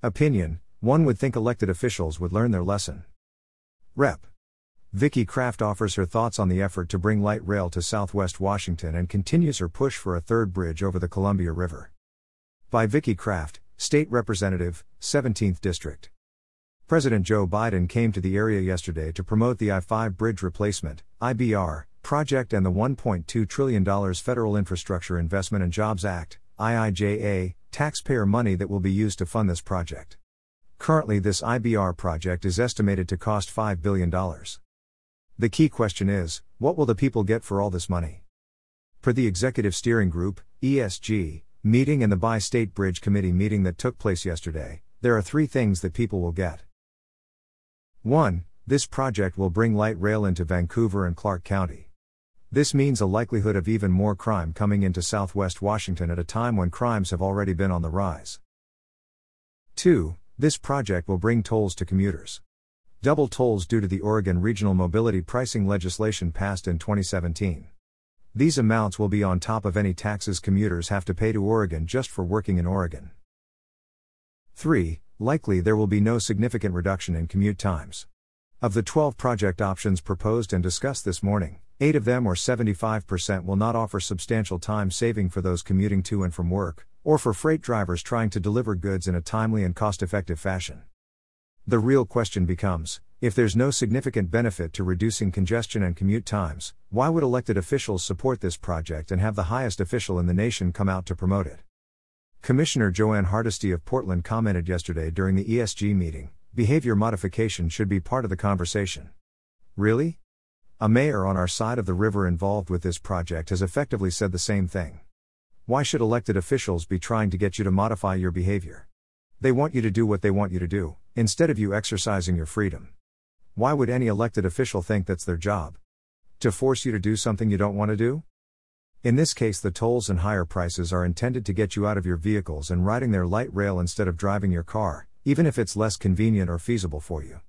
Opinion One would think elected officials would learn their lesson. Rep. Vicki Kraft offers her thoughts on the effort to bring light rail to southwest Washington and continues her push for a third bridge over the Columbia River. By Vicki Kraft, State Representative, 17th District. President Joe Biden came to the area yesterday to promote the I 5 Bridge Replacement IBR, project and the $1.2 trillion Federal Infrastructure Investment and Jobs Act IIJA, taxpayer money that will be used to fund this project. Currently, this IBR project is estimated to cost $5 billion. The key question is what will the people get for all this money? Per the Executive Steering Group, ESG, meeting and the Bi State Bridge Committee meeting that took place yesterday, there are three things that people will get. 1. This project will bring light rail into Vancouver and Clark County. This means a likelihood of even more crime coming into southwest Washington at a time when crimes have already been on the rise. 2. This project will bring tolls to commuters. Double tolls due to the Oregon Regional Mobility Pricing legislation passed in 2017. These amounts will be on top of any taxes commuters have to pay to Oregon just for working in Oregon. 3. Likely there will be no significant reduction in commute times. Of the 12 project options proposed and discussed this morning, 8 of them or 75% will not offer substantial time saving for those commuting to and from work, or for freight drivers trying to deliver goods in a timely and cost effective fashion. The real question becomes if there's no significant benefit to reducing congestion and commute times, why would elected officials support this project and have the highest official in the nation come out to promote it? Commissioner Jo Ann Hardesty of Portland commented yesterday during the ESG meeting behavior modification should be part of the conversation. Really? A mayor on our side of the river involved with this project has effectively said the same thing. Why should elected officials be trying to get you to modify your behavior? They want you to do what they want you to do, instead of you exercising your freedom. Why would any elected official think that's their job? To force you to do something you don't want to do? In this case, the tolls and higher prices are intended to get you out of your vehicles and riding their light rail instead of driving your car, even if it's less convenient or feasible for you.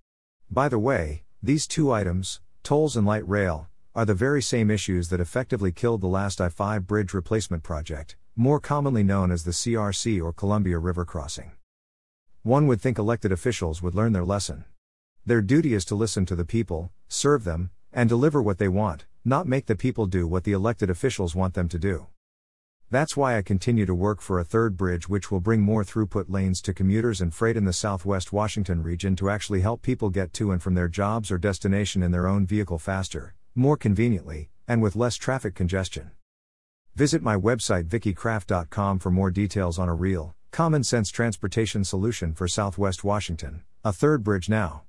By the way, these two items, tolls and light rail, are the very same issues that effectively killed the last I 5 bridge replacement project, more commonly known as the CRC or Columbia River Crossing. One would think elected officials would learn their lesson. Their duty is to listen to the people, serve them, and deliver what they want, not make the people do what the elected officials want them to do. That's why I continue to work for a third bridge which will bring more throughput lanes to commuters and freight in the southwest Washington region to actually help people get to and from their jobs or destination in their own vehicle faster, more conveniently, and with less traffic congestion. Visit my website vickikraft.com for more details on a real, Common sense transportation solution for Southwest Washington, a third bridge now.